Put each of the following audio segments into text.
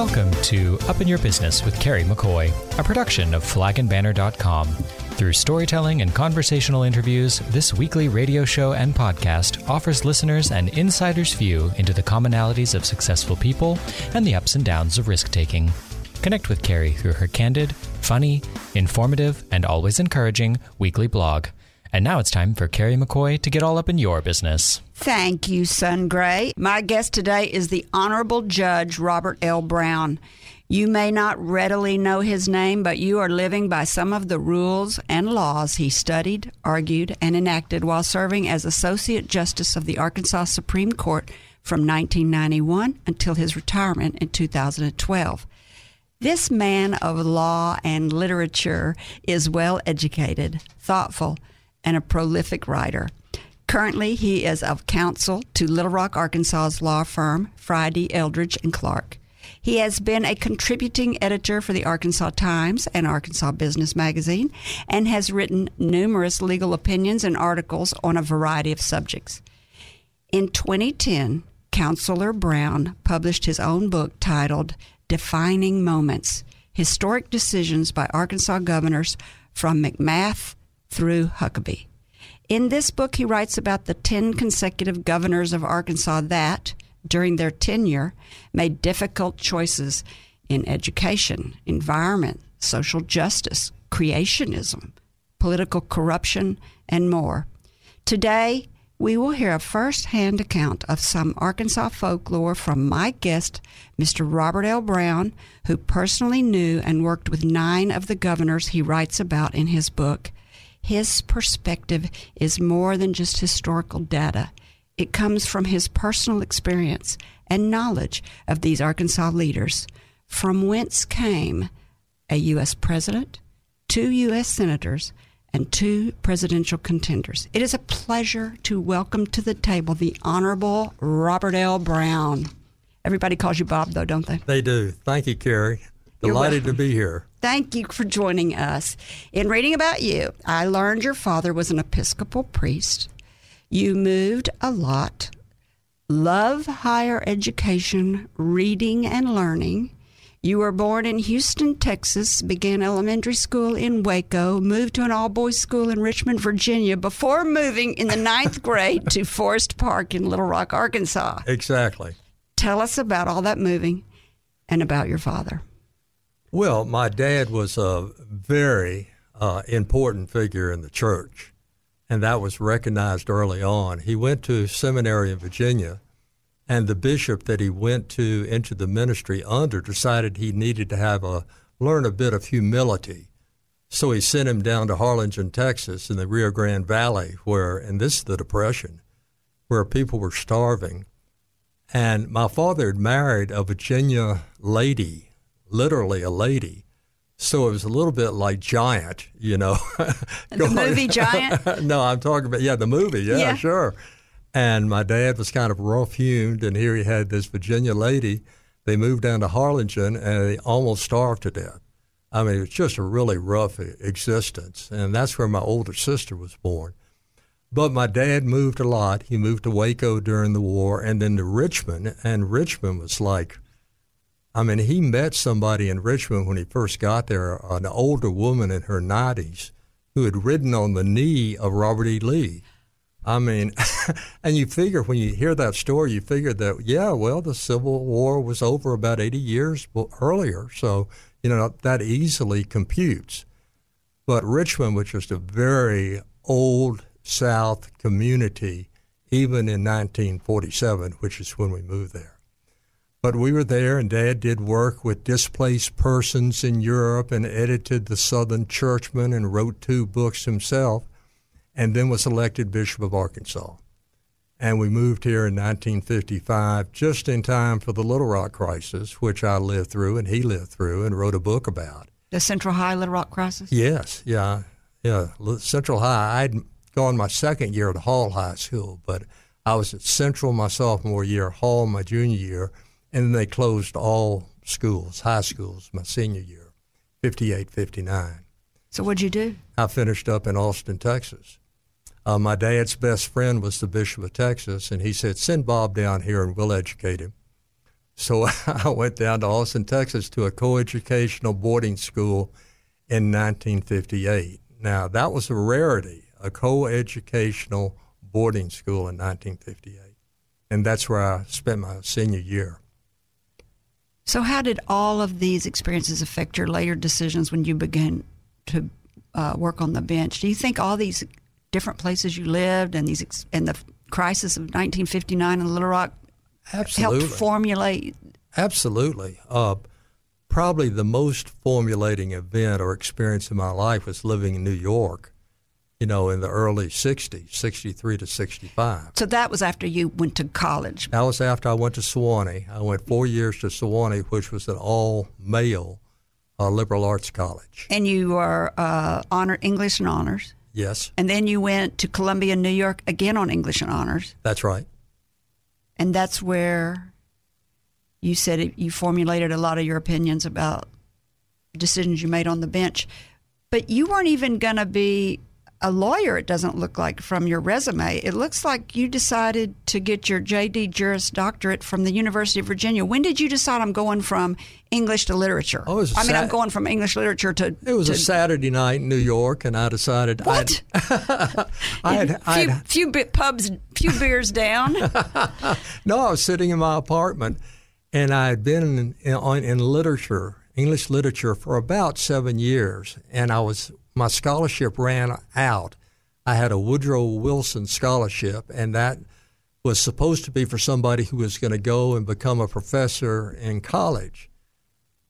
Welcome to Up in Your Business with Carrie McCoy, a production of flagandbanner.com. Through storytelling and conversational interviews, this weekly radio show and podcast offers listeners an insider's view into the commonalities of successful people and the ups and downs of risk taking. Connect with Carrie through her candid, funny, informative, and always encouraging weekly blog. And now it's time for Carrie McCoy to get all up in your business. Thank you, Sun Gray. My guest today is the Honorable Judge Robert L. Brown. You may not readily know his name, but you are living by some of the rules and laws he studied, argued, and enacted while serving as Associate Justice of the Arkansas Supreme Court from 1991 until his retirement in 2012. This man of law and literature is well educated, thoughtful, and a prolific writer. Currently, he is of counsel to Little Rock, Arkansas's law firm, Friday, Eldridge, and Clark. He has been a contributing editor for the Arkansas Times and Arkansas Business Magazine and has written numerous legal opinions and articles on a variety of subjects. In 2010, Counselor Brown published his own book titled Defining Moments Historic Decisions by Arkansas Governors from McMath through Huckabee. In this book, he writes about the 10 consecutive governors of Arkansas that, during their tenure, made difficult choices in education, environment, social justice, creationism, political corruption, and more. Today, we will hear a first hand account of some Arkansas folklore from my guest, Mr. Robert L. Brown, who personally knew and worked with nine of the governors he writes about in his book his perspective is more than just historical data. It comes from his personal experience and knowledge of these Arkansas leaders, from whence came a U.S. president, two U.S. senators, and two presidential contenders. It is a pleasure to welcome to the table the Honorable Robert L. Brown. Everybody calls you Bob, though, don't they? They do. Thank you, Carrie. Delighted to be here. Thank you for joining us. In reading about you, I learned your father was an Episcopal priest. You moved a lot, love higher education, reading and learning. You were born in Houston, Texas, began elementary school in Waco, moved to an all boys school in Richmond, Virginia, before moving in the ninth grade to Forest Park in Little Rock, Arkansas. Exactly. Tell us about all that moving and about your father. Well, my dad was a very uh, important figure in the church, and that was recognized early on. He went to seminary in Virginia, and the bishop that he went to into the ministry under decided he needed to have a learn a bit of humility. So he sent him down to Harlingen, Texas, in the Rio Grande Valley, where, and this is the Depression, where people were starving. And my father had married a Virginia lady literally a lady. So it was a little bit like Giant, you know. the movie Giant? no, I'm talking about, yeah, the movie. Yeah, yeah, sure. And my dad was kind of rough hewn, and here he had this Virginia lady. They moved down to Harlingen, and they almost starved to death. I mean, it was just a really rough existence. And that's where my older sister was born. But my dad moved a lot. He moved to Waco during the war and then to Richmond. And Richmond was like I mean, he met somebody in Richmond when he first got there, an older woman in her 90s who had ridden on the knee of Robert E. Lee. I mean, and you figure when you hear that story, you figure that, yeah, well, the Civil War was over about 80 years earlier. So, you know, that easily computes. But Richmond which was just a very old South community, even in 1947, which is when we moved there. But we were there, and Dad did work with displaced persons in Europe and edited the Southern Churchman and wrote two books himself, and then was elected Bishop of Arkansas. And we moved here in 1955, just in time for the Little Rock crisis, which I lived through and he lived through and wrote a book about. The Central High Little Rock crisis? Yes, yeah, yeah. Central High, I'd gone my second year at Hall High School, but I was at Central my sophomore year, Hall my junior year and then they closed all schools, high schools, my senior year, 58, 59. So what'd you do? I finished up in Austin, Texas. Uh, my dad's best friend was the Bishop of Texas, and he said, send Bob down here and we'll educate him. So I went down to Austin, Texas to a coeducational boarding school in 1958. Now, that was a rarity, a coeducational boarding school in 1958. And that's where I spent my senior year. So, how did all of these experiences affect your later decisions when you began to uh, work on the bench? Do you think all these different places you lived and these ex- and the crisis of 1959 in Little Rock Absolutely. helped formulate? Absolutely. Uh, probably the most formulating event or experience in my life was living in New York, you know, in the early 60s, 63 to 65. So that was after you went to college. That was after I went to Sewanee. I went four years to Sewanee, which was an all male uh, liberal arts college. And you were uh, honor English and honors. Yes. And then you went to Columbia, New York, again on English and honors. That's right. And that's where you said it, you formulated a lot of your opinions about decisions you made on the bench. But you weren't even going to be a lawyer, it doesn't look like from your resume. It looks like you decided to get your JD Juris Doctorate from the University of Virginia. When did you decide I'm going from English to literature? Oh, I mean, I'm going from English literature to. It was to, a Saturday night in New York, and I decided. What? I'd, I'd, few, I'd, few bit pubs, few beers down. no, I was sitting in my apartment, and I had been in, in, in literature, English literature, for about seven years, and I was my scholarship ran out. I had a Woodrow Wilson scholarship, and that was supposed to be for somebody who was going to go and become a professor in college.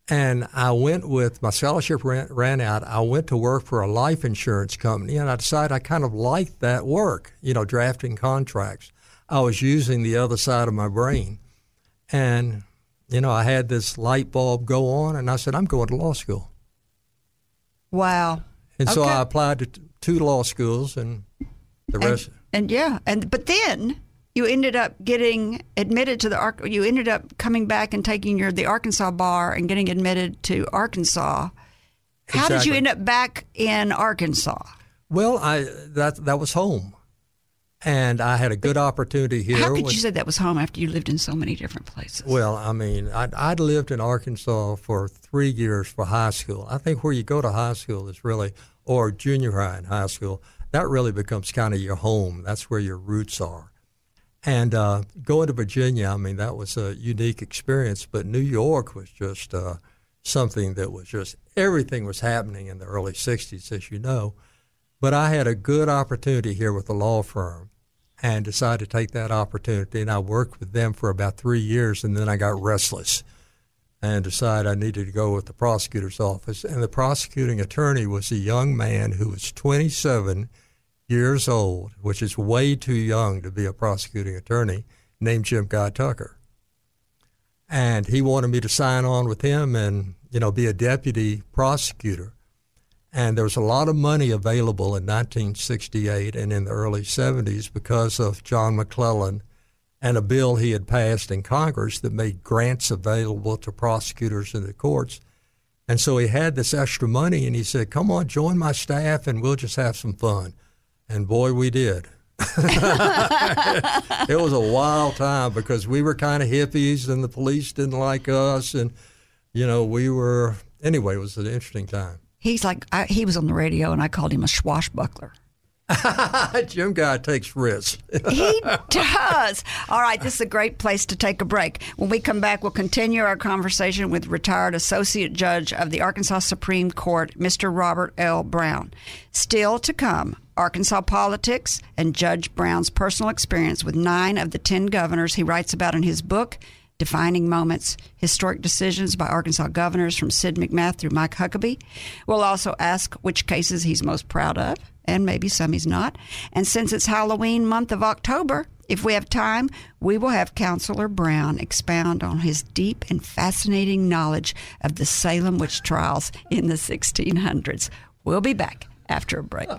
And I went with my scholarship ran, ran, out. I went to work for a life insurance company, and I decided I kind of liked that work, you know, drafting contracts. I was using the other side of my brain. And, you know, I had this light bulb go on, and I said, I'm going to law school. Wow. And okay. so I applied to two law schools, and the rest. And, and, yeah, and but then you ended up getting admitted to the you ended up coming back and taking your the Arkansas bar and getting admitted to Arkansas. How exactly. did you end up back in Arkansas? Well, I that that was home, and I had a good opportunity here. How could with, you say that was home after you lived in so many different places? Well, I mean, I'd, I'd lived in Arkansas for three years for high school. I think where you go to high school is really or junior high and high school, that really becomes kind of your home. That's where your roots are. And uh, going to Virginia, I mean, that was a unique experience. But New York was just uh, something that was just everything was happening in the early 60s, as you know. But I had a good opportunity here with the law firm and decided to take that opportunity. And I worked with them for about three years, and then I got restless and decided I needed to go with the prosecutor's office. And the prosecuting attorney was a young man who was 27 years old, which is way too young to be a prosecuting attorney, named Jim Guy Tucker. And he wanted me to sign on with him and, you know, be a deputy prosecutor. And there was a lot of money available in 1968 and in the early 70s because of John McClellan and a bill he had passed in Congress that made grants available to prosecutors in the courts. And so he had this extra money and he said, Come on, join my staff and we'll just have some fun. And boy, we did. it was a wild time because we were kind of hippies and the police didn't like us. And, you know, we were, anyway, it was an interesting time. He's like, I, he was on the radio and I called him a swashbuckler. Jim Guy takes risks. he does. All right, this is a great place to take a break. When we come back, we'll continue our conversation with retired Associate Judge of the Arkansas Supreme Court, Mr. Robert L. Brown. Still to come, Arkansas politics and Judge Brown's personal experience with nine of the ten governors he writes about in his book. Defining Moments Historic Decisions by Arkansas Governors from Sid McMath through Mike Huckabee. We'll also ask which cases he's most proud of, and maybe some he's not. And since it's Halloween month of October, if we have time, we will have Counselor Brown expound on his deep and fascinating knowledge of the Salem witch trials in the 1600s. We'll be back after a break.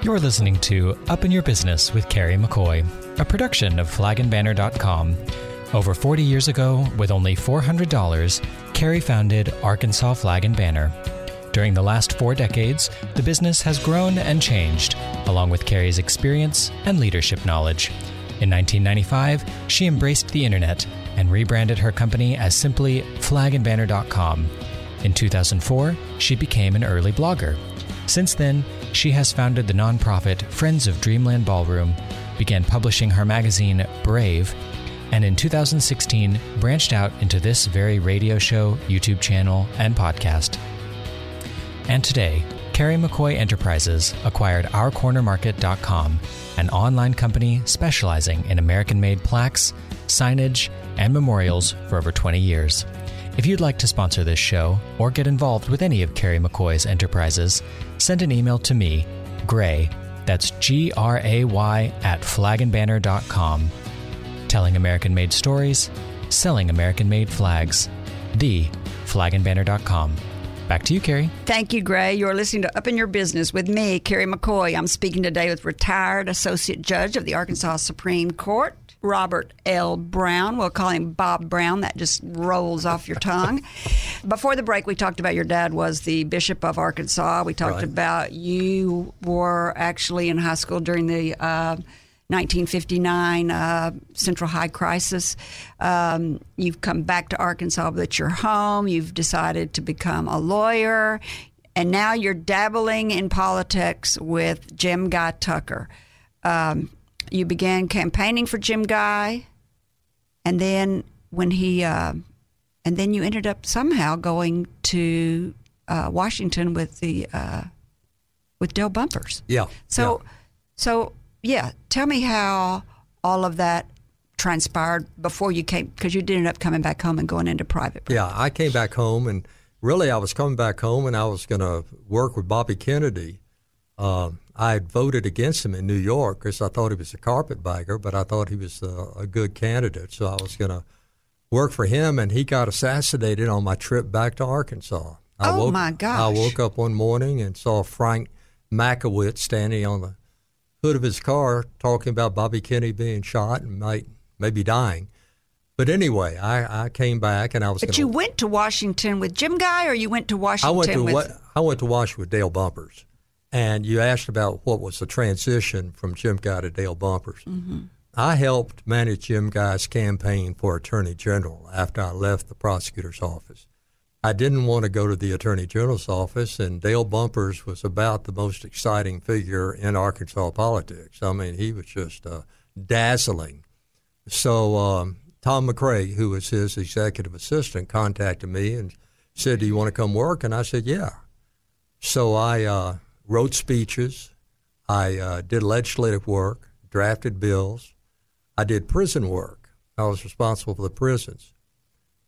You're listening to Up in Your Business with Carrie McCoy, a production of flagandbanner.com. Over 40 years ago, with only $400, Carrie founded Arkansas Flag and Banner. During the last four decades, the business has grown and changed, along with Carrie's experience and leadership knowledge. In 1995, she embraced the internet and rebranded her company as simply flagandbanner.com. In 2004, she became an early blogger. Since then, she has founded the nonprofit Friends of Dreamland Ballroom, began publishing her magazine Brave, and in 2016 branched out into this very radio show, YouTube channel, and podcast. And today, Carrie McCoy Enterprises acquired OurCornerMarket.com, an online company specializing in American made plaques, signage, and memorials for over 20 years. If you'd like to sponsor this show or get involved with any of Carrie McCoy's enterprises, send an email to me, Gray, that's G R A Y, at flagandbanner.com. Telling American made stories, selling American made flags. The flagandbanner.com. Back to you, Carrie. Thank you, Gray. You're listening to Up in Your Business with me, Carrie McCoy. I'm speaking today with retired Associate Judge of the Arkansas Supreme Court, Robert L. Brown. We'll call him Bob Brown. That just rolls off your tongue. Before the break, we talked about your dad was the Bishop of Arkansas. We talked Right. about you were actually in high school during the uh, 1959 uh, Central High Crisis. Um, you've come back to Arkansas, but you're home. You've decided to become a lawyer. And now you're dabbling in politics with Jim Guy Tucker. Um, you began campaigning for Jim Guy, and then when he, uh, and then you ended up somehow going to uh, Washington with the uh, with Dale Bumpers. Yeah. So, yeah. so yeah, tell me how all of that transpired before you came, because you did end up coming back home and going into private. practice. Yeah, I came back home, and really, I was coming back home, and I was going to work with Bobby Kennedy. Um, I had voted against him in New York because I thought he was a carpetbagger, but I thought he was a, a good candidate. So I was going to work for him, and he got assassinated on my trip back to Arkansas. I Oh, woke, my I woke up one morning and saw Frank Mankiewicz standing on the hood of his car talking about Bobby Kennedy being shot and might maybe dying. But anyway, I, I came back and I was. But gonna, you went to Washington with Jim Guy, or you went to Washington? I went to with? I went to Washington with Dale Bumpers, and you asked about what was the transition from Jim Guy to Dale Bumpers. Mm-hmm. I helped manage Jim Guy's campaign for Attorney General after I left the prosecutor's office. I didn't want to go to the Attorney General's office, and Dale Bumpers was about the most exciting figure in Arkansas politics. I mean, he was just uh, dazzling. So um, Tom McRae, who was his executive assistant, contacted me and said, "Do you want to come work?" And I said, "Yeah." So I uh, wrote speeches, I uh, did legislative work, drafted bills, I did prison work. I was responsible for the prisons,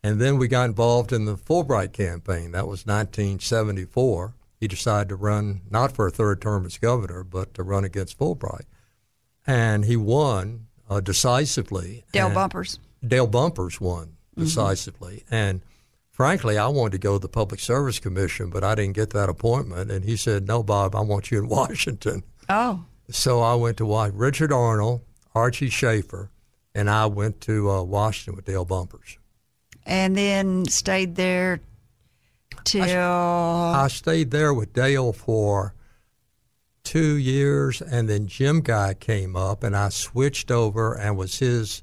and then we got involved in the Fulbright campaign. That was 1974. He decided to run not for a third term as governor, but to run against Fulbright, and he won uh, decisively. Dale Bumpers. Dale Bumpers won decisively. And frankly, I wanted to go to the Public Service Commission, but I didn't get that appointment. And he said, No, Bob, I want you in Washington. Oh, So I went to Wa- Richard Arnold, Archie Schaffer, and I went to uh, Washington with Dale Bumpers. and then stayed there till I stayed there with Dale for two years, and then Jim Guy came up, and I switched over and was his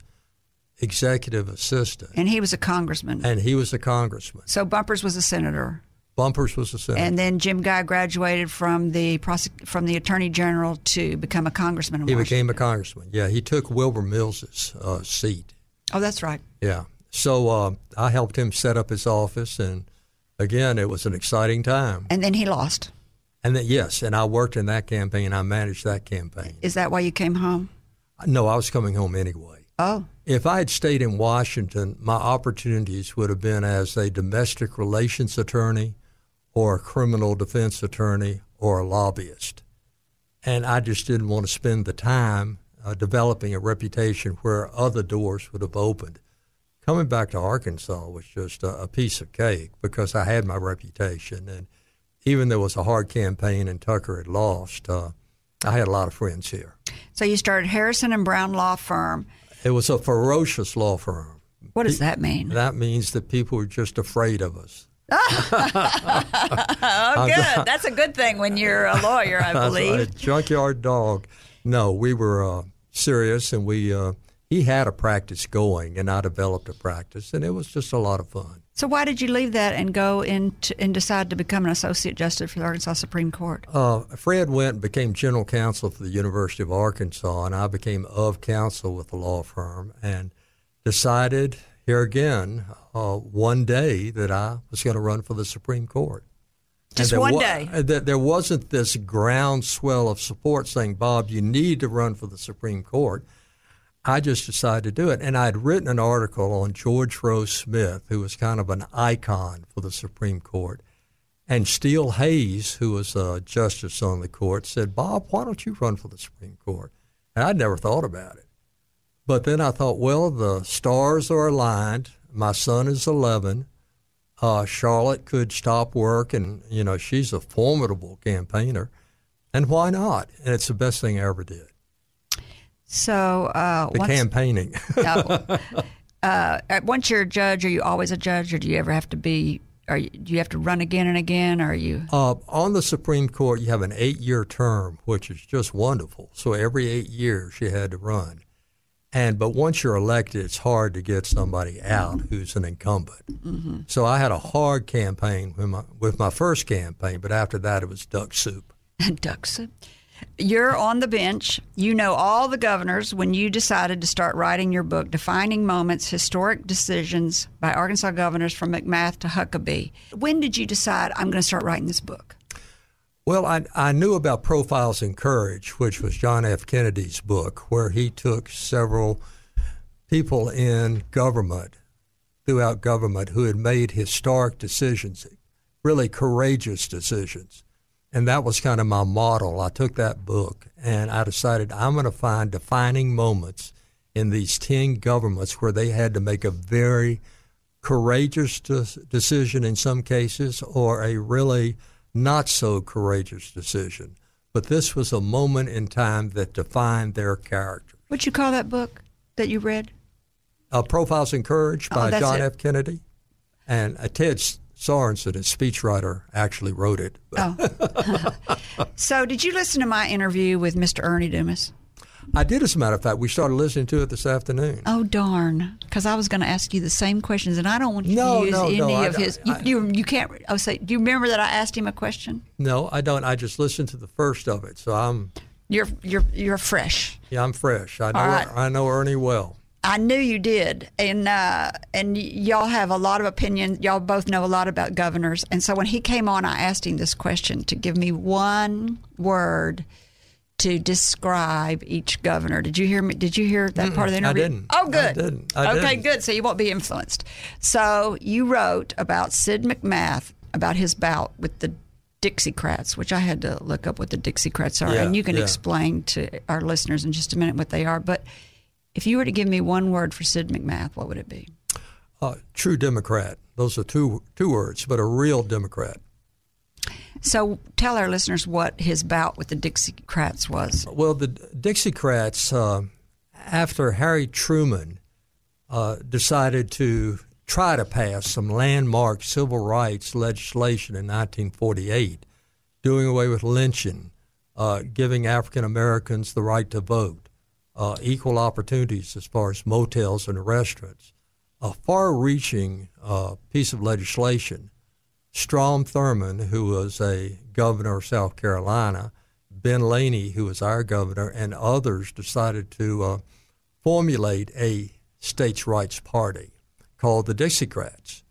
executive assistant. and he was a congressman. And he was a congressman. so Bumpers was a senator. Bumpers was a senator. And then Jim Guy graduated from the prosec- from the Attorney General to become a congressman. He became a congressman. Yeah, he took Wilbur Mills's uh, seat. Oh, that's right. Yeah. So uh, I helped him set up his office, and again, it was an exciting time. And then he lost. And then, yes, and I worked in that campaign. I managed that campaign. Is that why you came home? No, I was coming home anyway. Oh, If I had stayed in Washington, my opportunities would have been as a domestic relations attorney, or a criminal defense attorney, or a lobbyist. And I just didn't want to spend the time uh, developing a reputation where other doors would have opened. Coming back to Arkansas was just a, a piece of cake because I had my reputation. And even though it was a hard campaign and Tucker had lost, uh, I had a lot of friends here. so you started Harrison and Brown Law Firm. It was a ferocious law firm. What does that mean? That means that people were just afraid of us. Oh, good. That's a good thing when you're a lawyer, I believe. junkyard dog. No, we were uh, serious, and we uh, he had a practice going, and I developed a practice, and it was just a lot of fun. So why did you leave that and go into, and decide to become an associate justice for the Arkansas Supreme Court? Uh, Fred went and became general counsel for the University of Arkansas, and I became of counsel with the law firm, and decided here again uh, one day that I was going to run for the Supreme Court. Just one wa- day. That there wasn't this groundswell of support saying, "Bob, you need to run for the Supreme Court." I just decided to do it. And I had written an article on George Rose Smith, who was kind of an icon for the Supreme Court. And Steele Hayes, who was a justice on the court, said, Bob, why don't you run for the Supreme Court? And I'd never thought about it. But then I thought, well, the stars are aligned. My son is 11. Uh, Charlotte could stop work, and, you know, she's a formidable campaigner. And why not? And it's the best thing I ever did. So uh, the once, campaigning. uh, uh, once you're a judge, are you always a judge, or do you ever have to be? Are you, do you have to run again and again? Or are you uh, on the Supreme Court? You have an eight-year term, which is just wonderful. So every eight years you had to run, and but once you're elected, it's hard to get somebody out who's an incumbent. Mm-hmm. So I had a hard campaign with my with my first campaign, but after that it was duck soup. duck soup. You're on the bench. You know all the governors when you decided to start writing your book, Defining Moments Historic Decisions by Arkansas Governors from McMath to Huckabee. When did you decide, I'm going to start writing this book? Well, I, I knew about Profiles in Courage, which was John F. Kennedy's book, where he took several people in government, throughout government, who had made historic decisions, really courageous decisions and that was kind of my model. I took that book and I decided I'm going to find defining moments in these 10 governments where they had to make a very courageous decision in some cases or a really not so courageous decision. But this was a moment in time that defined their character. What'd you call that book that you read? Uh, Profiles in Courage by oh, John it. F. Kennedy. And uh, Ted Sorensen, a speechwriter, actually wrote it. Oh. so, did you listen to my interview with Mr. Ernie Dumas? I did, as a matter of fact. We started listening to it this afternoon. Oh darn! Because I was going to ask you the same questions, and I don't want you no, to use no, any no, of I, his. I, you, you, you can't. Oh, say, do you remember that I asked him a question? No, I don't. I just listened to the first of it, so I'm. You're you're you're fresh. Yeah, I'm fresh. I know. Right. I know Ernie well. I knew you did, and uh, and y'all have a lot of opinion. Y'all both know a lot about governors, and so when he came on, I asked him this question to give me one word to describe each governor. Did you hear me? Did you hear that Mm-mm, part of the interview? I didn't. Oh, good. I didn't. I okay, didn't. good. So you won't be influenced. So you wrote about Sid McMath about his bout with the Dixiecrats, which I had to look up what the Dixiecrats are, yeah, and you can yeah. explain to our listeners in just a minute what they are, but if you were to give me one word for Sid McMath, what would it be? Uh, true Democrat. Those are two two words, but a real Democrat. So tell our listeners what his bout with the Dixiecrats was. Well, the Dixiecrats, uh, after Harry Truman uh, decided to try to pass some landmark civil rights legislation in 1948, doing away with lynching, uh, giving African Americans the right to vote uh, equal opportunities as far as motels and restaurants. A far reaching uh, piece of legislation. Strom Thurmond, who was a governor of South Carolina, Ben Laney, who was our governor, and others decided to uh, formulate a states' rights party called the Dixiecrats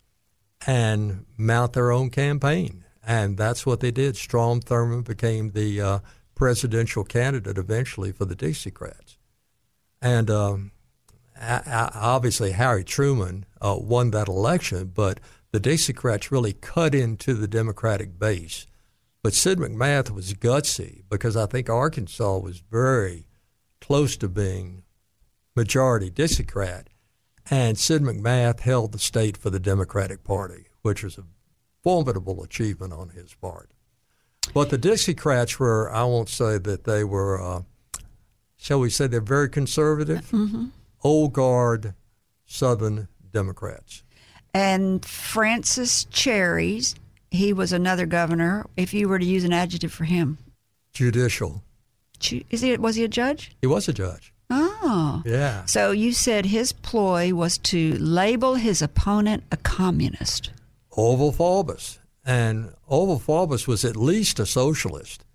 and mount their own campaign. And that's what they did. Strom Thurmond became the uh, presidential candidate eventually for the Dixiecrats. And um, obviously, Harry Truman uh, won that election, but the Dixiecrats really cut into the Democratic base. But Sid McMath was gutsy because I think Arkansas was very close to being majority Dixiecrat. And Sid McMath held the state for the Democratic Party, which was a formidable achievement on his part. But the Dixiecrats were, I won't say that they were. Uh, shall we say, they're very conservative, mm-hmm. old guard Southern Democrats. And Francis Cherries, he was another governor. If you were to use an adjective for him, judicial. Is he? Was he a judge? He was a judge. Oh. Yeah. So you said his ploy was to label his opponent a communist. Orval Faubus. And Orval Faubus was at least a socialist.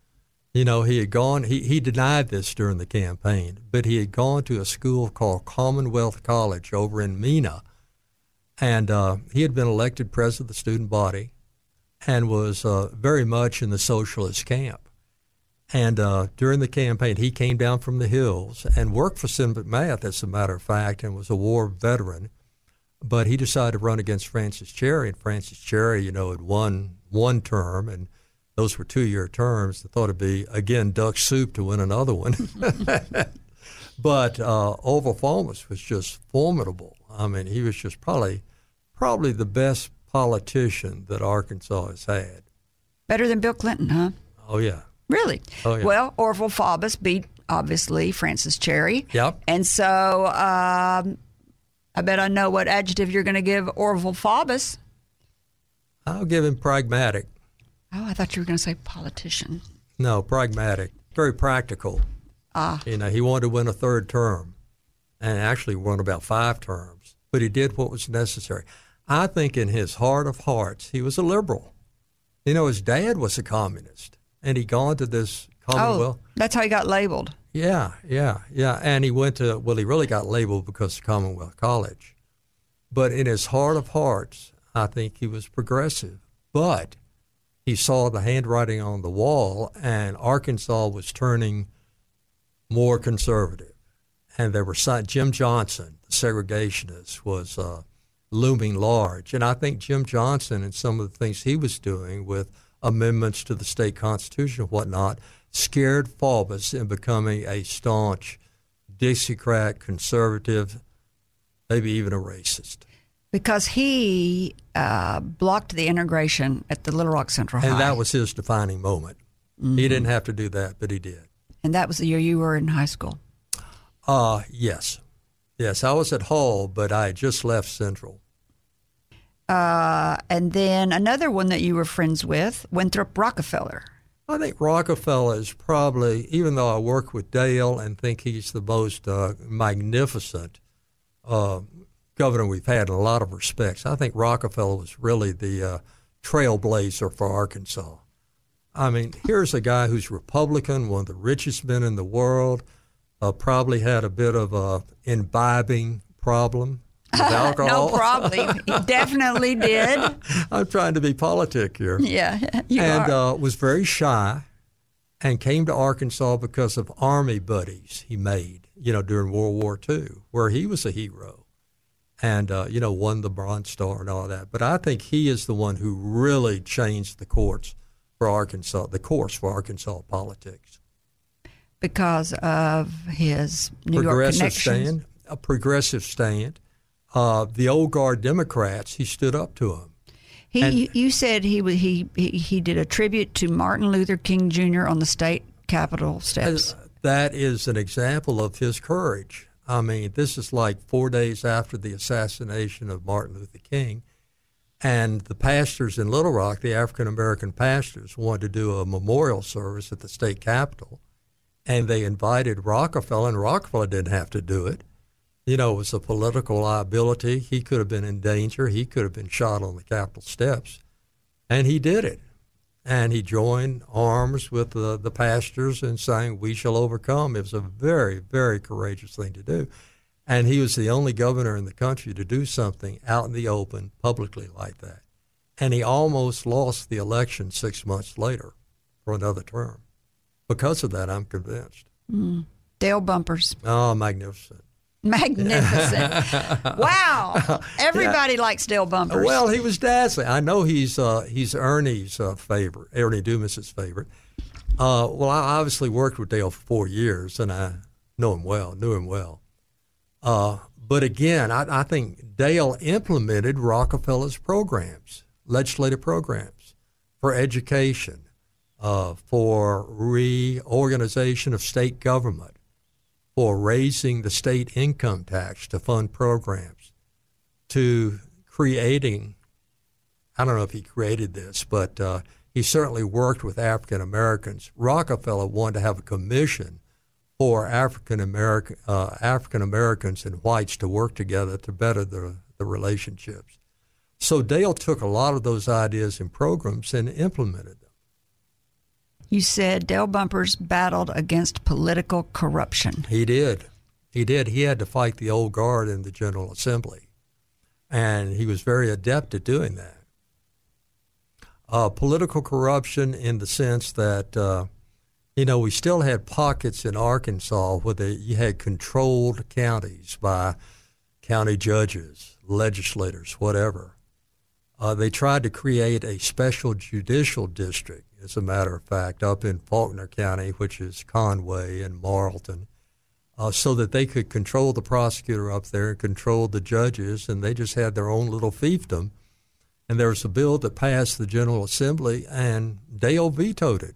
You know, he had gone, he, he denied this during the campaign, but he had gone to a school called Commonwealth College over in Mena. And uh, he had been elected president of the student body and was uh, very much in the socialist camp. And uh, during the campaign, he came down from the hills and worked for Senator McMath, as a matter of fact, and was a war veteran. But he decided to run against Francis Cherry, and Francis Cherry, you know, had won one term, and those were two-year terms. They thought it'd be again duck soup to win another one. but uh, Orval Faubus was just formidable. I mean, he was just probably probably the best politician that Arkansas has had. Better than Bill Clinton, huh? Oh yeah. Really? Oh, yeah. Well, Orval Faubus beat obviously Francis Cherry. Yep. And so um, I bet I know what adjective you're going to give Orval Faubus. I'll give him pragmatic. Oh, I thought you were going to say politician. No, pragmatic. Very practical. Ah. You know, he wanted to win a third term and actually won about five terms, but he did what was necessary. I think in his heart of hearts, he was a liberal. You know, his dad was a communist and he gone to this Commonwealth. Oh, that's how he got labeled. Yeah, yeah, yeah. And he went to, well, he really got labeled because of Commonwealth College. But in his heart of hearts, I think he was progressive. But he saw the handwriting on the wall, and Arkansas was turning more conservative. And there were Jim Johnson, the segregationist, was uh, looming large. And I think Jim Johnson and some of the things he was doing with amendments to the state constitution and whatnot scared Faubus in becoming a staunch Dixiecrat, conservative, maybe even a racist. Because he uh, blocked the integration at the Little Rock Central and High. that was his defining moment. Mm-hmm. He didn't have to do that, but he did. And that was the year you were in high school. Uh, yes. Yes, I was at Hall, but I had just left Central. Uh, and then another one that you were friends with, Winthrop Rockefeller. I think Rockefeller is probably, even though I work with Dale and think he's the most uh, magnificent uh, governor we've had in a lot of respects, I think Rockefeller was really the uh, trailblazer for Arkansas. I mean, here's a guy who's Republican, one of the richest men in the world, uh, probably had a bit of a imbibing problem with alcohol. no, probably. he definitely did. I'm trying to be politic here. Yeah, you and are. Uh, was very shy and came to Arkansas because of army buddies he made, you know, during World War II, where he was a hero and, uh, you know, won the Bronze Star and all that. But I think he is the one who really changed the courts for Arkansas, the course for Arkansas politics. Because of his New York progressive connections. stand, a progressive stand. Uh, the old guard Democrats, he stood up to them. He, And- you, said he he he did a tribute to Martin Luther King Jr. on the state capitol steps. That is an example of his courage. I mean, this is like four days after the assassination of Martin Luther King. And the pastors in Little Rock, the African American pastors, wanted to do a memorial service at the state capitol. And they invited Rockefeller, and Rockefeller didn't have to do it. You know, it was a political liability. He could have been in danger. He could have been shot on the Capitol steps. And he did it. And he joined arms with the, the pastors and saying, We shall overcome. It was a very, very courageous thing to do. And he was the only governor in the country to do something out in the open publicly like that. And he almost lost the election six months later for another term. Because of that, I'm convinced. Mm. Dale Bumpers, Oh, magnificent. Magnificent! wow, everybody likes Dale Bumpers. Well, he was dazzling. I know he's uh, he's Ernie's uh, favorite, Ernie Dumas's favorite. Uh, well, I obviously worked with Dale for four years, and I know him well, knew him well. Uh, but again, I, I think Dale implemented Rockefeller's programs, legislative programs for education, uh, for reorganization of state government, for raising the state income tax to fund programs, to creating. I don't know if he created this, but uh, he certainly worked with African Americans. Rockefeller wanted to have a commission for African American uh, African Americans and whites to work together to better the, the relationships. So Dale took a lot of those ideas and programs and implemented them. You said Dale Bumpers battled against political corruption. He did. He did. He had to fight the old guard in the General Assembly, and he was very adept at doing that. Uh, political corruption in the sense that uh, you know, we still had pockets in Arkansas where they, you had controlled counties by county judges, legislators, whatever. Uh, they tried to create a special judicial district, as a matter of fact, up in Faulkner County, which is Conway and Marlton, uh, so that they could control the prosecutor up there and control the judges, and they just had their own little fiefdom. And there was a bill that passed the General Assembly, and Dale vetoed it.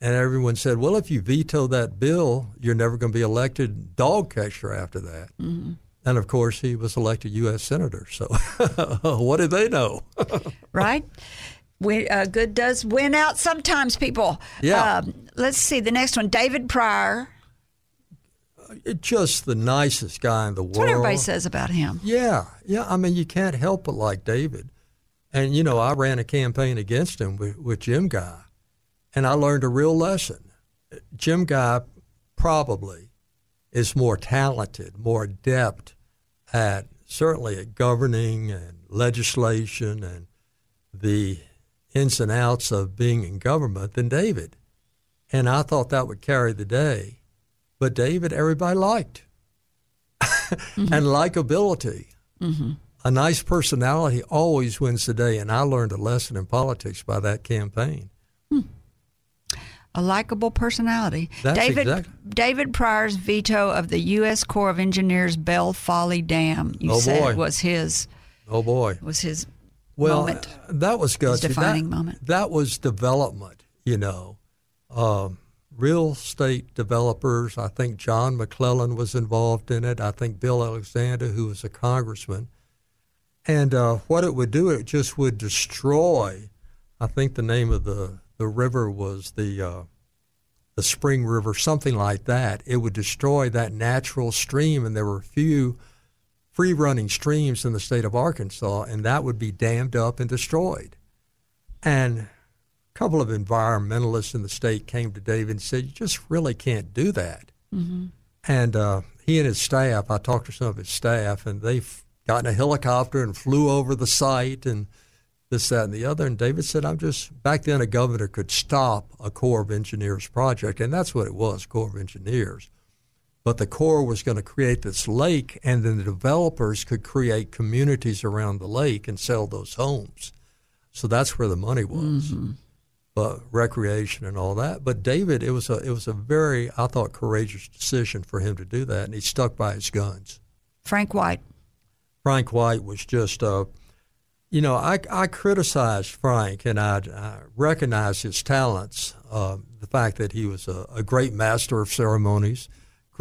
And everyone said, well, if you veto that bill, you're never going to be elected dog catcher after that. Mm-hmm. And of course, he was elected U.S. Senator. So what did they know? right? We, uh, good does win out sometimes, people. Yeah. Um, let's see the next one David Pryor. Uh, just the nicest guy in the That's world. what everybody says about him. Yeah. Yeah. I mean, you can't help but like David. And, you know, I ran a campaign against him with, with Jim Guy and I learned a real lesson. Jim Guy probably is more talented, more adept at certainly at governing and legislation and the ins and outs of being in government than David. And I thought that would carry the day. But David, everybody liked. mm-hmm. and likability. Mm-hmm. A nice personality always wins the day. And I learned a lesson in politics by that campaign. Hmm a likable personality. That's David exactly. David Pryor's veto of the U.S. Corps of Engineers Bell Foley Dam. You oh said boy. was his. Oh boy, was his well, moment. that was good. defining that, moment. That was development. You know, um, real estate developers. I think John McClellan was involved in it. I think Bill Alexander, who was a congressman, and uh, what it would do, it just would destroy. I think the name of the the river was the uh, the Spring River, something like that. It would destroy that natural stream, and there were few free running streams in the state of Arkansas, and that would be dammed up and destroyed. And a couple of environmentalists in the state came to David and said, "You just really can't do that." Mm-hmm. And uh, he and his staff, I talked to some of his staff, and they got in a helicopter and flew over the site and this, that, and the other. And David said, I'm just, back then a governor could stop a Corps of Engineers project, and that's what it was, Corps of Engineers. But the Corps was going to create this lake, and then the developers could create communities around the lake and sell those homes. So that's where the money was. Mm-hmm. But recreation and all that. But David, it was a it was a very I thought courageous decision for him to do that, and he stuck by his guns. Frank White. Frank White was just a you know, I, I criticize Frank and I, I recognize his talents. Uh, the fact that he was a, a, great master of ceremonies,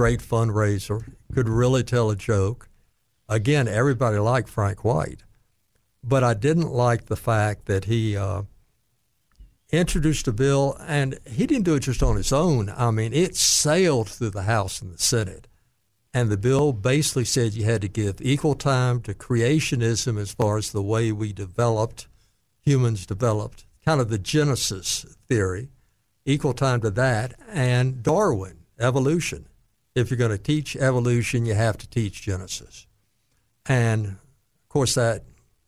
great fundraiser, could really tell a joke. Again, everybody liked Frank White. But I didn't like the fact that he uh, introduced a bill, and he didn't do it just on his own. I mean, it sailed through the House and the Senate. And the bill basically said you had to give equal time to creationism as far as the way we developed, humans developed, kind of the Genesis theory, equal time to that, and Darwin, evolution. If you're going to teach evolution, you have to teach Genesis. And of course, that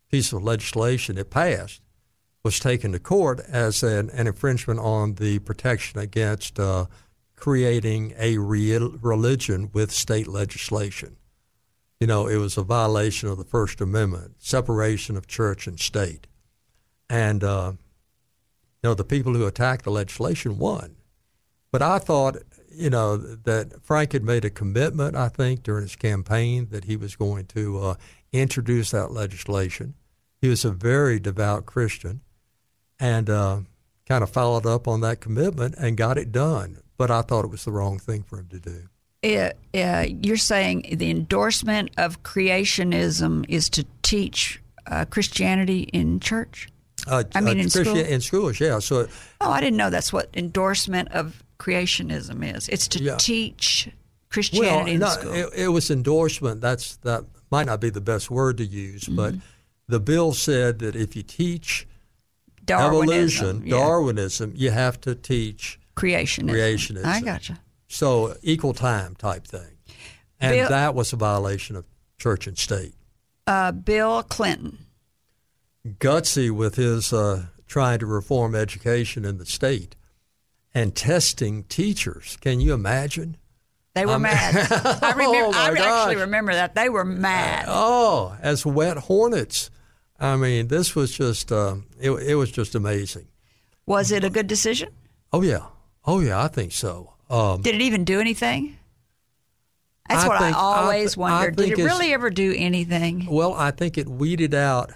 piece of legislation it passed was taken to court as an, an infringement on the protection against uh, creating a religion with state legislation. You know, it was a violation of the First Amendment, separation of church and state. And, uh, you know, the people who attacked the legislation won. But I thought, you know, that Frank had made a commitment, I think, during his campaign that he was going to uh, introduce that legislation. He was a very devout Christian and uh, kind of followed up on that commitment and got it done but I thought it was the wrong thing for him to do. It, uh, you're saying the endorsement of creationism is to teach uh, Christianity in church? Uh, I mean, uh, in school? in schools, yeah. So, oh, I didn't know that's what endorsement of creationism is. It's to yeah. teach Christianity well, in school. It, it, was endorsement. That's that might not be the best word to use, mm-hmm. but the bill said that if you teach Darwinism, evolution, yeah. Darwinism, you have to teach creationism. Creationism. I gotcha. So equal time type thing, and Bill, that was a violation of church and state. Uh, Bill Clinton, gutsy with his uh, trying to reform education in the state and testing teachers. Can you imagine? They were mad. I remember. oh I actually remember that they were mad. oh, as wet hornets. I mean, this was just uh, it, it was just amazing. Was it a good decision? Oh yeah, oh yeah, I think so. Um, Did it even do anything? That's I what think, I always I, wondered. I Did it really ever do anything? Well, I think it weeded out.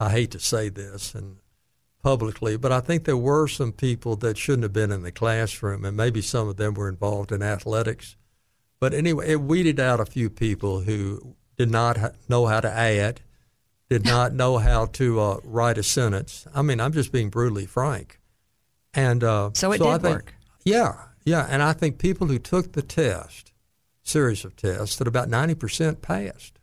I hate to say this and publicly, but I think there were some people that shouldn't have been in the classroom, and maybe some of them were involved in athletics. But anyway, it weeded out a few people who did not know how to add, did not know how to uh, write a sentence. I mean, I'm just being brutally frank. And uh, so it so did I think, work. Yeah, yeah. And I think people who took the test, series of tests, that about 90% passed.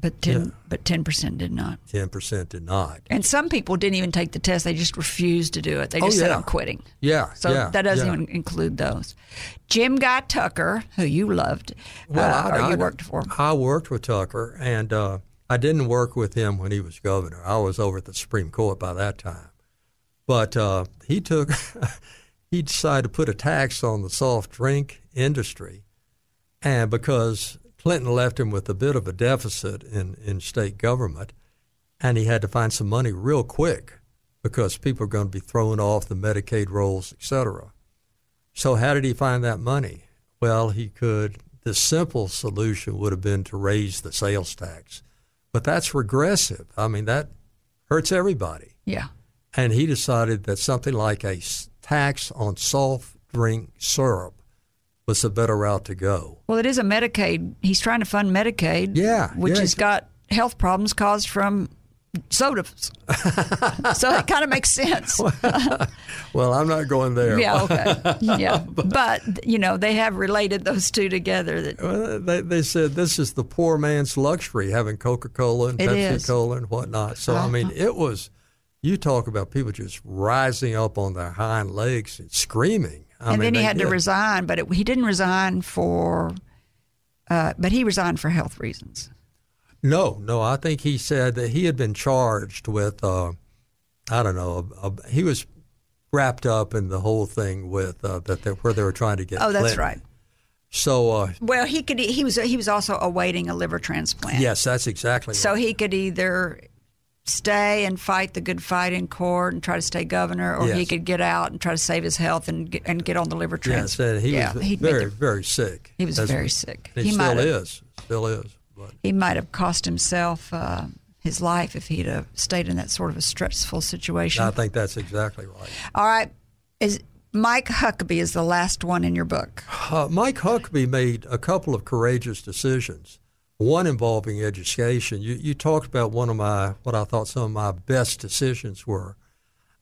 But ten, yeah. but ten percent did not. Ten percent did not. And some people didn't even take the test; they just refused to do it. They just oh, yeah. said, "I'm quitting." Yeah. So yeah, that doesn't even include those. Jim Guy Tucker, who you loved, well, uh, I, or you I, worked for. I worked with Tucker, and uh, I didn't work with him when he was governor. I was over at the Supreme Court by that time. But uh, he took, he decided to put a tax on the soft drink industry, and because Clinton left him with a bit of a deficit in, in state government, and he had to find some money real quick because people are going to be throwing off the Medicaid rolls, et cetera. So, how did he find that money? Well, he could, the simple solution would have been to raise the sales tax, but that's regressive. I mean, that hurts everybody. Yeah. And he decided that something like a tax on soft drink syrup was the better route to go. Well, it is a Medicaid. He's trying to fund Medicaid. Yeah, which yeah. has got health problems caused from sodas. so it kind of makes sense. well, I'm not going there. Yeah, okay. Yeah. but, but, you know, they have related those two together. That well, they, they said this is the poor man's luxury, having Coca Cola and Pepsi Cola and whatnot. So, uh-huh. I mean, it was, you talk about people just rising up on their hind legs and screaming. I and mean, then he had did. to resign, but it, he didn't resign for, uh, but he resigned for health reasons. No, no, I think he said that he had been charged with, uh, I don't know, a, a, he was wrapped up in the whole thing with uh, that they, where they were trying to get. Oh, that's Clinton. right. So uh, well, he could he was he was also awaiting a liver transplant. Yes, that's exactly. So right. he could either stay and fight the good fight in court and try to stay governor, or yes. he could get out and try to save his health and get, and get on the liver transplant. Yes, he yeah, was very the, very sick. He was That's very sick. He, he still have, is. Still is. But. He might have cost himself uh, his life if he'd have stayed in that sort of a stressful situation. I think that's exactly right. All right, is Mike Huckabee is the last one in your book. Uh, Mike Huckabee made a couple of courageous decisions one involving education. You, you talked about one of my, what I thought some of my best decisions were.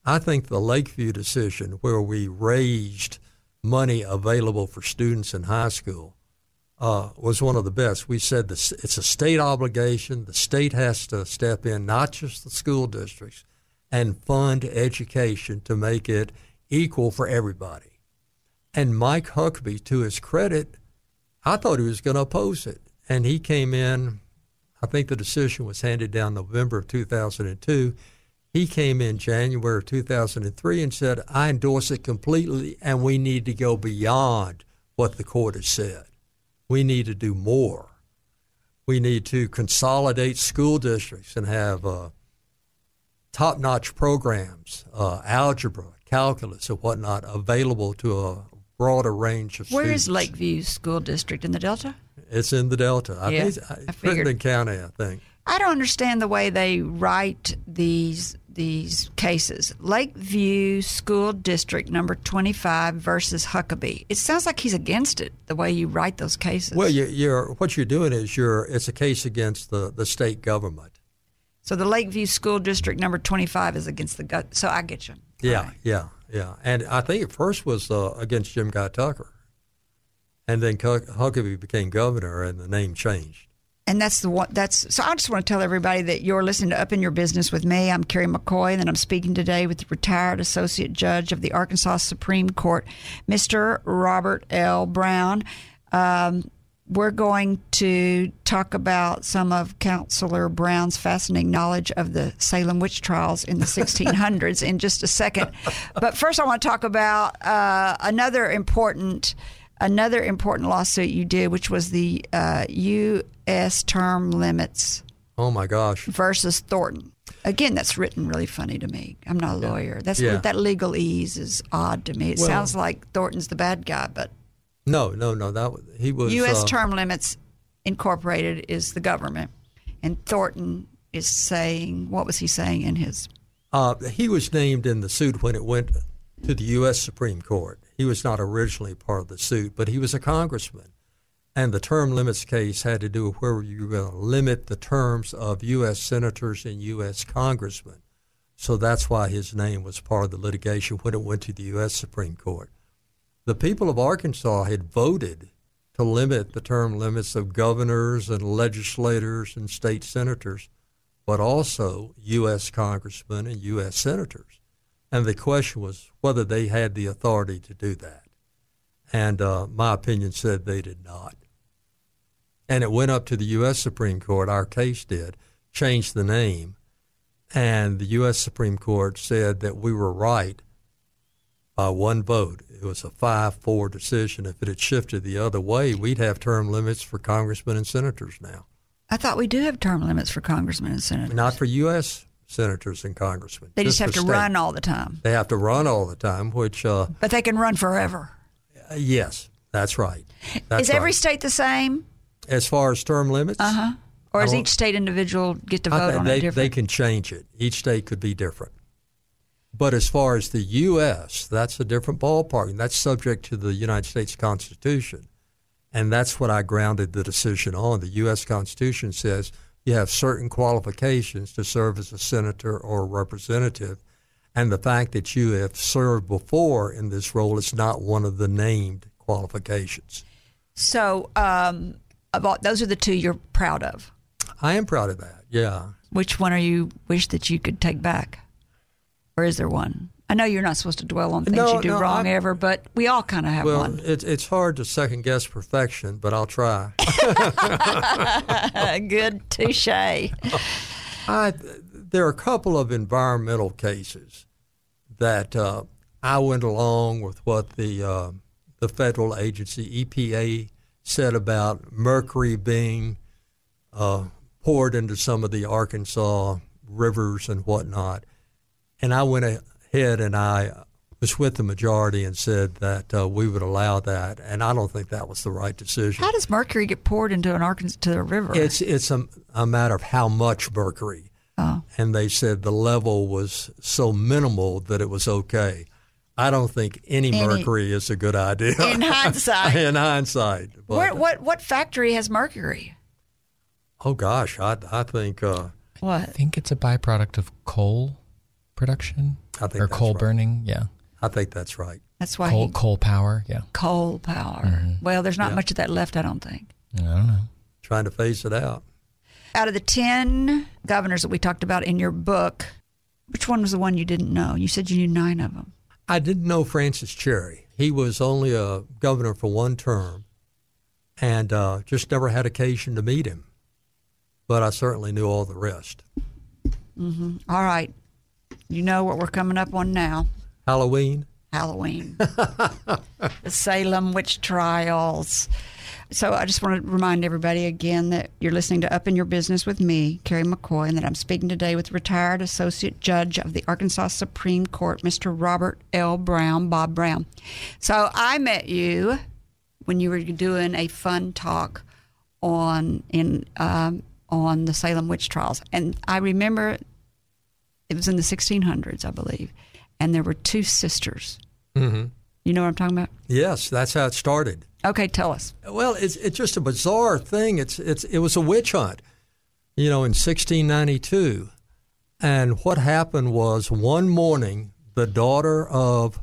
I think the Lakeview decision, where we raised money available for students in high school, uh, was one of the best. We said this, it's a state obligation. The state has to step in, not just the school districts, and fund education to make it equal for everybody. And Mike Huckabee, to his credit, I thought he was going to oppose it. And he came in, I think the decision was handed down November of 2002. He came in January of 2003 and said, I endorse it completely, and we need to go beyond what the court has said. We need to do more. We need to consolidate school districts and have uh, top notch programs, uh, algebra, calculus, and whatnot available to a broader range of Where students. Where is Lakeview School District in the Delta? It's in the Delta. I yeah, think I Crittenden County, I think. I don't understand the way they write these these cases. Lakeview School District number 25 versus Huckabee. It sounds like he's against it the way you write those cases. Well, you, are what you're doing is you're it's a case against the, the state government. So the Lakeview School District number 25 is against the gut. So I get you. Yeah, right. yeah. yeah. And I think at first was uh, against Jim Guy Tucker, and then Huckabee became governor, and the name changed. And that's the one. That's so. I just want to tell everybody that you're listening to Up in Your Business with me. I'm Kerry McCoy, and I'm speaking today with the retired associate judge of the Arkansas Supreme Court, Mr. Robert L. Brown. Um, we're going to talk about some of Counselor Brown's fascinating knowledge of the Salem witch trials in the 1600s in just a second. But first, I want to talk about uh, another important another important lawsuit you did, which was the uh, U.S. term limits. Oh my gosh! Versus Thornton. Again, that's written really funny to me. I'm not a lawyer. That's yeah. that legalese is odd to me. It well, sounds like Thornton's the bad guy, but no, no, no. That he was U.S. Uh, Term Limits Incorporated is the government, and Thornton is saying what was he saying in his? Uh, he was named in the suit when it went to the U.S. Supreme Court. He was not originally part of the suit, but he was a congressman. And the term limits case had to do with where you were going to limit the terms of U.S. senators and U.S. congressmen. So that's why his name was part of the litigation when it went to the U.S. Supreme Court. The people of Arkansas had voted to limit the term limits of governors and legislators and state senators, but also U.S. congressmen and U.S. senators. And the question was whether they had the authority to do that. And uh, my opinion said they did not. And it went up to the U.S. Supreme Court, our case did, changed the name. And the U.S. Supreme Court said that we were right by one vote. It was a 5 4 decision. If it had shifted the other way, we'd have term limits for congressmen and senators now. I thought we do have term limits for congressmen and senators. Not for U.S senators and congressmen. They just, just have to state. run all the time. They have to run all the time, which. Uh, but they can run forever. Uh, yes, that's right. That's Is every right. state the same? As far as term limits? Uh huh. Or does each state individual get to vote on they, it different? They can change it. Each state could be different. But as far as the U.S., that's a different ballpark. And that's subject to the United States Constitution. And that's what I grounded the decision on. The U.S. Constitution says – you have certain qualifications to serve as a senator or a representative. And the fact that you have served before in this role is not one of the named qualifications. So, um, about those are the two you're proud of. I am proud of that. Yeah. Which one are you wish that you could take back, or is there one? I know you're not supposed to dwell on things no, you do no, wrong I, ever, but we all kind of have well, one. It's it's hard to second guess perfection, but I'll try. Good touche. I, there are a couple of environmental cases that uh, I went along with what the uh, the federal agency EPA said about mercury being uh, poured into some of the Arkansas rivers and whatnot, and I went Head and I was with the majority and said that uh, we would allow that, and I don't think that was the right decision. How does mercury get poured into an Arkansas to the river? It's it's a, a matter of how much mercury. Oh. And they said the level was so minimal that it was okay. I don't think any, any mercury is a good idea. In hindsight. in hindsight. But, Where, what what factory has mercury? Oh gosh, I I think. Uh, what? I think it's a byproduct of coal production. I think or coal right. burning. Yeah, I think that's right. That's why coal, he, coal power. Yeah, coal power. Mm-hmm. Well, there's not yeah. much of that left. I don't think. I don't know. Trying to phase it out. Out of the ten governors that we talked about in your book, which one was the one you didn't know? You said you knew nine of them. I didn't know Francis Cherry. He was only a governor for one term, and uh, just never had occasion to meet him. But I certainly knew all the rest. Mm-hmm. All right. You know what we're coming up on now? Halloween. Halloween. the Salem witch trials. So I just want to remind everybody again that you're listening to Up in Your Business with me, Kerry McCoy, and that I'm speaking today with retired Associate Judge of the Arkansas Supreme Court, Mr. Robert L. Brown, Bob Brown. So I met you when you were doing a fun talk on in um, on the Salem witch trials, and I remember it was in the 1600s, I believe, and there were two sisters. Mm-hmm. You know what I'm talking about? Yes, that's how it started. Okay, tell us. Well, it's it's just a bizarre thing. It's it's it was a witch hunt, you know, in 1692, and what happened was one morning the daughter of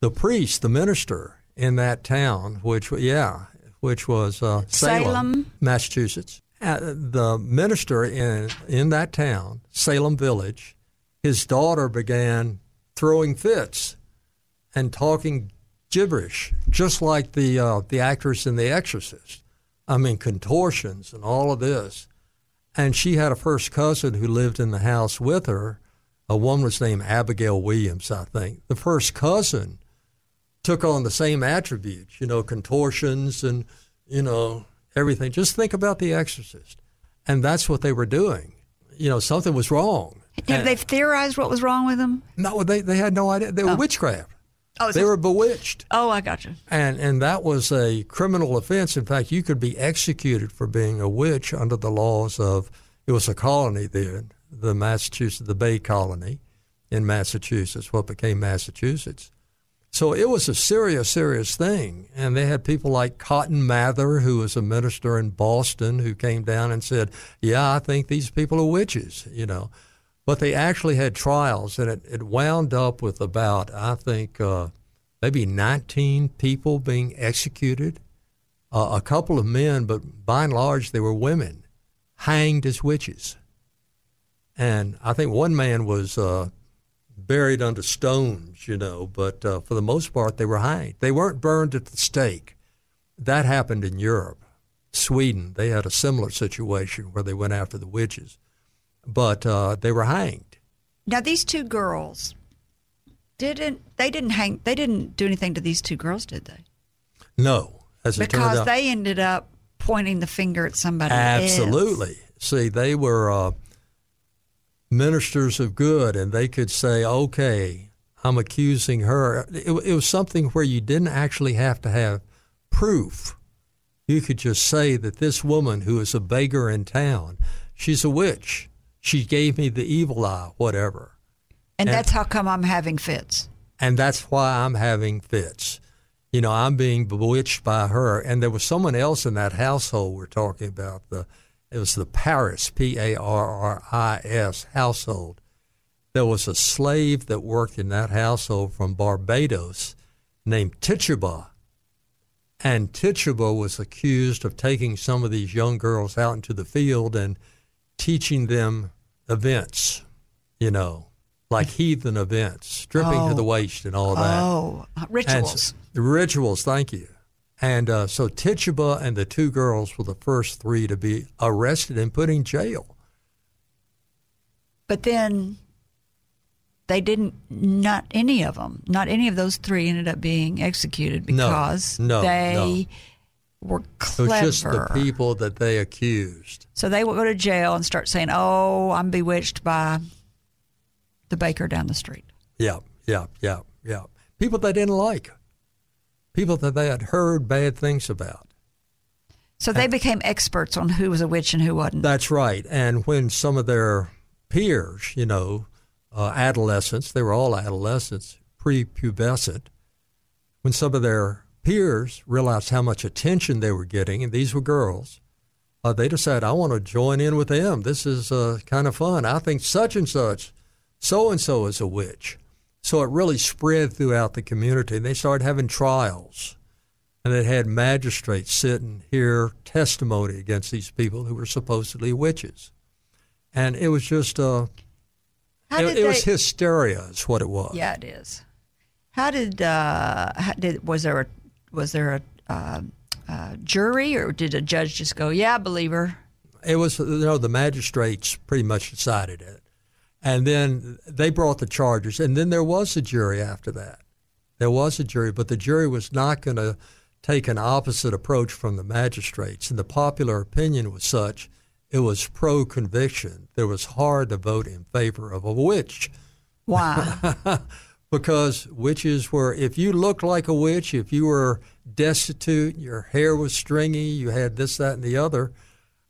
the priest, the minister in that town, which yeah, which was uh, Salem, Salem, Massachusetts. Uh, the minister in in that town, Salem Village, his daughter began throwing fits and talking gibberish, just like the uh, the actress in The Exorcist. I mean, contortions and all of this. And she had a first cousin who lived in the house with her. A woman was named Abigail Williams, I think. The first cousin took on the same attributes, you know, contortions and, you know, everything. Just think about The Exorcist. And that's what they were doing. You know, something was wrong. Have they theorized what was wrong with them? No, they, they had no idea. They were oh. witchcraft. Oh, they were bewitched. Oh, I got you. And and that was a criminal offense. In fact, you could be executed for being a witch under the laws of it was a colony then, the Massachusetts, the Bay Colony in Massachusetts, what became Massachusetts. So it was a serious, serious thing. And they had people like Cotton Mather, who was a minister in Boston, who came down and said, Yeah, I think these people are witches, you know. But they actually had trials, and it, it wound up with about, I think, uh, maybe 19 people being executed. Uh, a couple of men, but by and large, they were women, hanged as witches. And I think one man was uh, buried under stones, you know, but uh, for the most part, they were hanged. They weren't burned at the stake. That happened in Europe. Sweden, they had a similar situation where they went after the witches but uh, they were hanged. Now these two girls didn't they didn't hang they didn't do anything to these two girls, did they? No, as it because out, they ended up pointing the finger at somebody. Absolutely. Else. See, they were uh, ministers of good, and they could say, "Okay, I'm accusing her." It, it was something where you didn't actually have to have proof. You could just say that this woman, who is a beggar in town, she's a witch she gave me the evil eye, whatever. And, and that's how come I'm having fits. And that's why I'm having fits. You know, I'm being bewitched by her. And there was someone else in that household we're talking about. The it was the Parris P A R R I S household. There was a slave that worked in that household from Barbados named Tituba. And Tituba was accused of taking some of these young girls out into the field and teaching them events, you know, like heathen events, stripping oh. to the oh. waist and all that. Oh, rituals. So, rituals, thank you. And uh, so Tituba and the two girls were the first three to be arrested and put in jail. But then they didn't, not any of them, not any of those three ended up being executed because no, no, they. No were clever. It was just the people that they accused. So they would go to jail and start saying, "Oh, I'm bewitched by the baker down the street." Yeah, yeah, yeah, yeah. People they didn't like. People that they had heard bad things about. So they and, became experts on who was a witch and who wasn't. That's right. And when some of their peers, you know, uh, adolescents, they were all adolescents, prepubescent, when some of their peers realized how much attention they were getting, and these were girls. Uh, they decided, I want to join in with them. This is uh, kind of fun. I think such and such, so and so is a witch. So it really spread throughout the community. And They started having trials, and they had magistrates sit and hear testimony against these people who were supposedly witches. And it was just, uh, it, it they... was hysteria, is what it was. Yeah, it is. How did, uh, how did was there a was there a uh, uh, jury, or did a judge just go, "Yeah, believer"? It was you know the magistrates pretty much decided it, and then they brought the charges, and then there was a jury after that. There was a jury, but the jury was not going to take an opposite approach from the magistrates, and the popular opinion was such it was pro conviction. There was hard to vote in favor of a witch. Why? because witches were, if you looked like a witch, if you were destitute, your hair was stringy, you had this, that, and the other,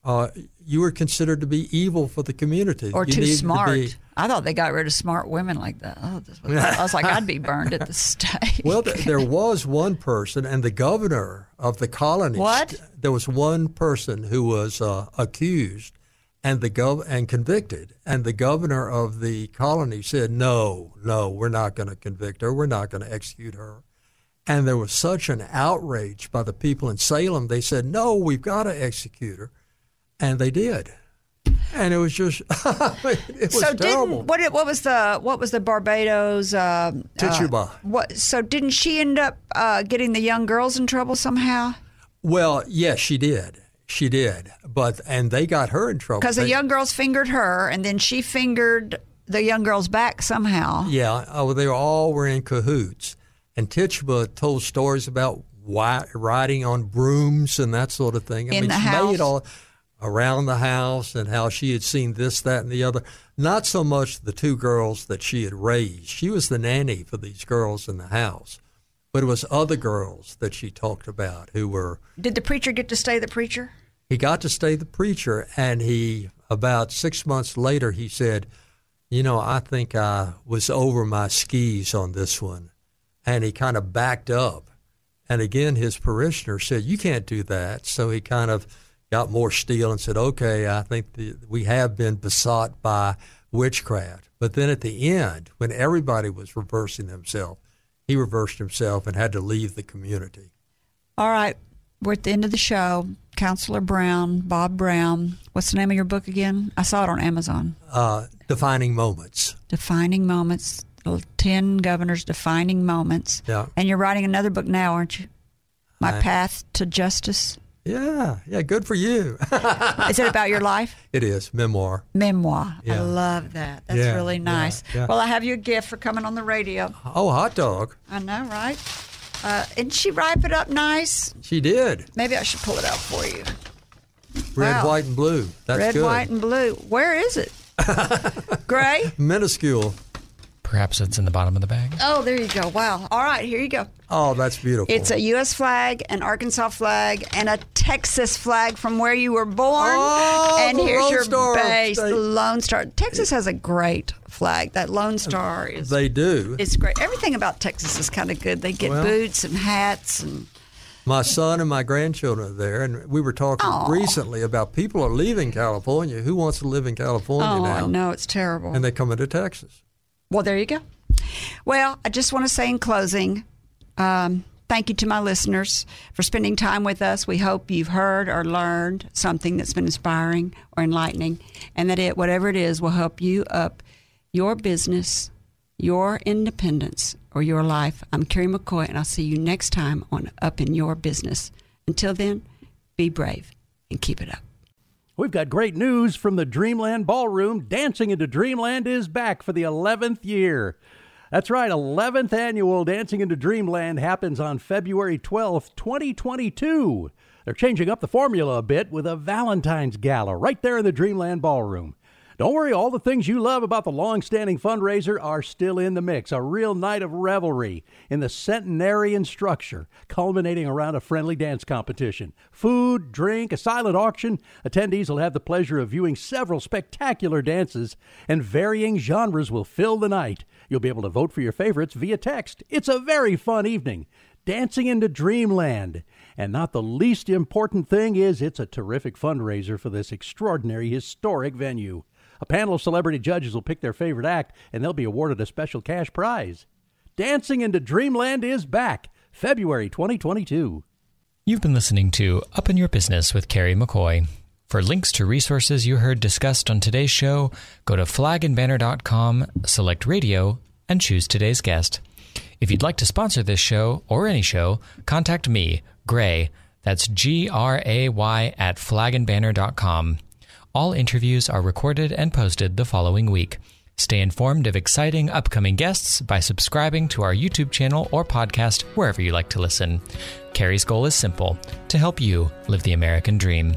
uh, you were considered to be evil for the community. Or you too smart. To be, I thought they got rid of smart women like that. Oh, was, I was like, I'd be burned at the stake. Well, there was one person, and the governor of the colony. What? There was one person who was uh, accused, and the gov and convicted. And the governor of the colony said, "No, no, we're not going to convict her. We're not going to execute her." And there was such an outrage by the people in Salem. They said, "No, we've got to execute her," and they did. And it was just, it was so terrible. didn't what? What was the what was the Barbados? Uh, Tituba. Uh, what? So didn't she end up uh, getting the young girls in trouble somehow? Well, yes, she did. She did, but and they got her in trouble because the young girls fingered her, and then she fingered the young girls back somehow. Yeah, oh, they all were in cahoots, and Tituba told stories about why, riding on brooms and that sort of thing. I in mean, the she house. made all around the house and how she had seen this, that, and the other. Not so much the two girls that she had raised. She was the nanny for these girls in the house, but it was other girls that she talked about who were Did the preacher get to stay the preacher? He got to stay the preacher and he about six months later he said you know i think i was over my skis on this one. And he kind of backed up. And again his parishioner said you can't do that. So he kind of got more steel and said okay i think the, we have been besought by witchcraft. But then at the end when everybody was reversing themselves he reversed himself and had to leave the community. All right, we're at the end of the show. Counselor Brown, Bob Brown. What's the name of your book again? I saw it on Amazon. uh, defining moments Defining Moments. Ten Governors Defining Moments. Yeah. And you're writing another book now, aren't you? My I- Path to Justice. Yeah, yeah, good for you. Is it about your life? it is memoir. Memoir. I love that. That's Yeah, really yeah, nice. yeah. Well, I have you a gift for coming on the radio. Oh, hot dog. I know, right? Uh, and she wrap it up nice. She did. Maybe I should pull it out for you. Red, Wow. white, and blue. That's Red, good. white, and blue. Where is it? Gray? Minuscule. Perhaps it's in the bottom of the bag. Oh, there you go. Wow. All right, here you go. Oh, that's beautiful. It's a U.S. flag, an Arkansas flag, and a Texas flag from where you were born. Oh, and here's Lone your Star base, the Lone Star. Texas has a great flag. That Lone Star is they do. it's great. Everything about Texas is kind of good. They get Well- boots and hats and My son and my grandchildren are there, and we were talking Aw. recently about people are leaving California. Who wants to live in California oh, now? I know it's terrible. And they come into Texas. Well, there you go. Well, I just want to say in closing, um, thank you to my listeners for spending time with us. We hope you've heard or learned something that's been inspiring or enlightening, and that it, whatever it is, will help you up your business, your independence, or your life. I'm Kerry McCoy, and I'll see you next time on Up in Your Business. Until then, be brave and keep it up. We've got great news from the Dreamland Ballroom. Dancing into Dreamland is back for the 11th year. That's right, 11th annual Dancing into Dreamland happens on February 12th, 2022. They're changing up the formula a bit with a Valentine's Gala right there in the Dreamland Ballroom. Don't worry, all the things you love about the long-standing fundraiser are still in the mix. A real night of revelry in the centenarian structure, culminating around a friendly dance competition. Food, drink, a silent auction. Attendees will have the pleasure of viewing several spectacular dances, and varying genres will fill the night. You'll be able to vote for your favorites via text. It's a very fun evening. Dancing into Dreamland. And not the least important thing is it's a terrific fundraiser for this extraordinary historic venue. A panel of celebrity judges will pick their favorite act, and they'll be awarded a special cash prize. Dancing into Dreamland is back, February 2022. You've been listening to Up in Your Business with Kerry McCoy. For links to resources you heard discussed on today's show, go to flagandbanner.com, select radio, and choose today's guest. If you'd like to sponsor this show or any show, contact me, Gray. That's G R A Y at flagandbanner.com. All interviews are recorded and posted the following week. Stay informed of exciting upcoming guests by subscribing to our YouTube channel or podcast wherever you like to listen. Kerry's goal is simple to help you live the American dream.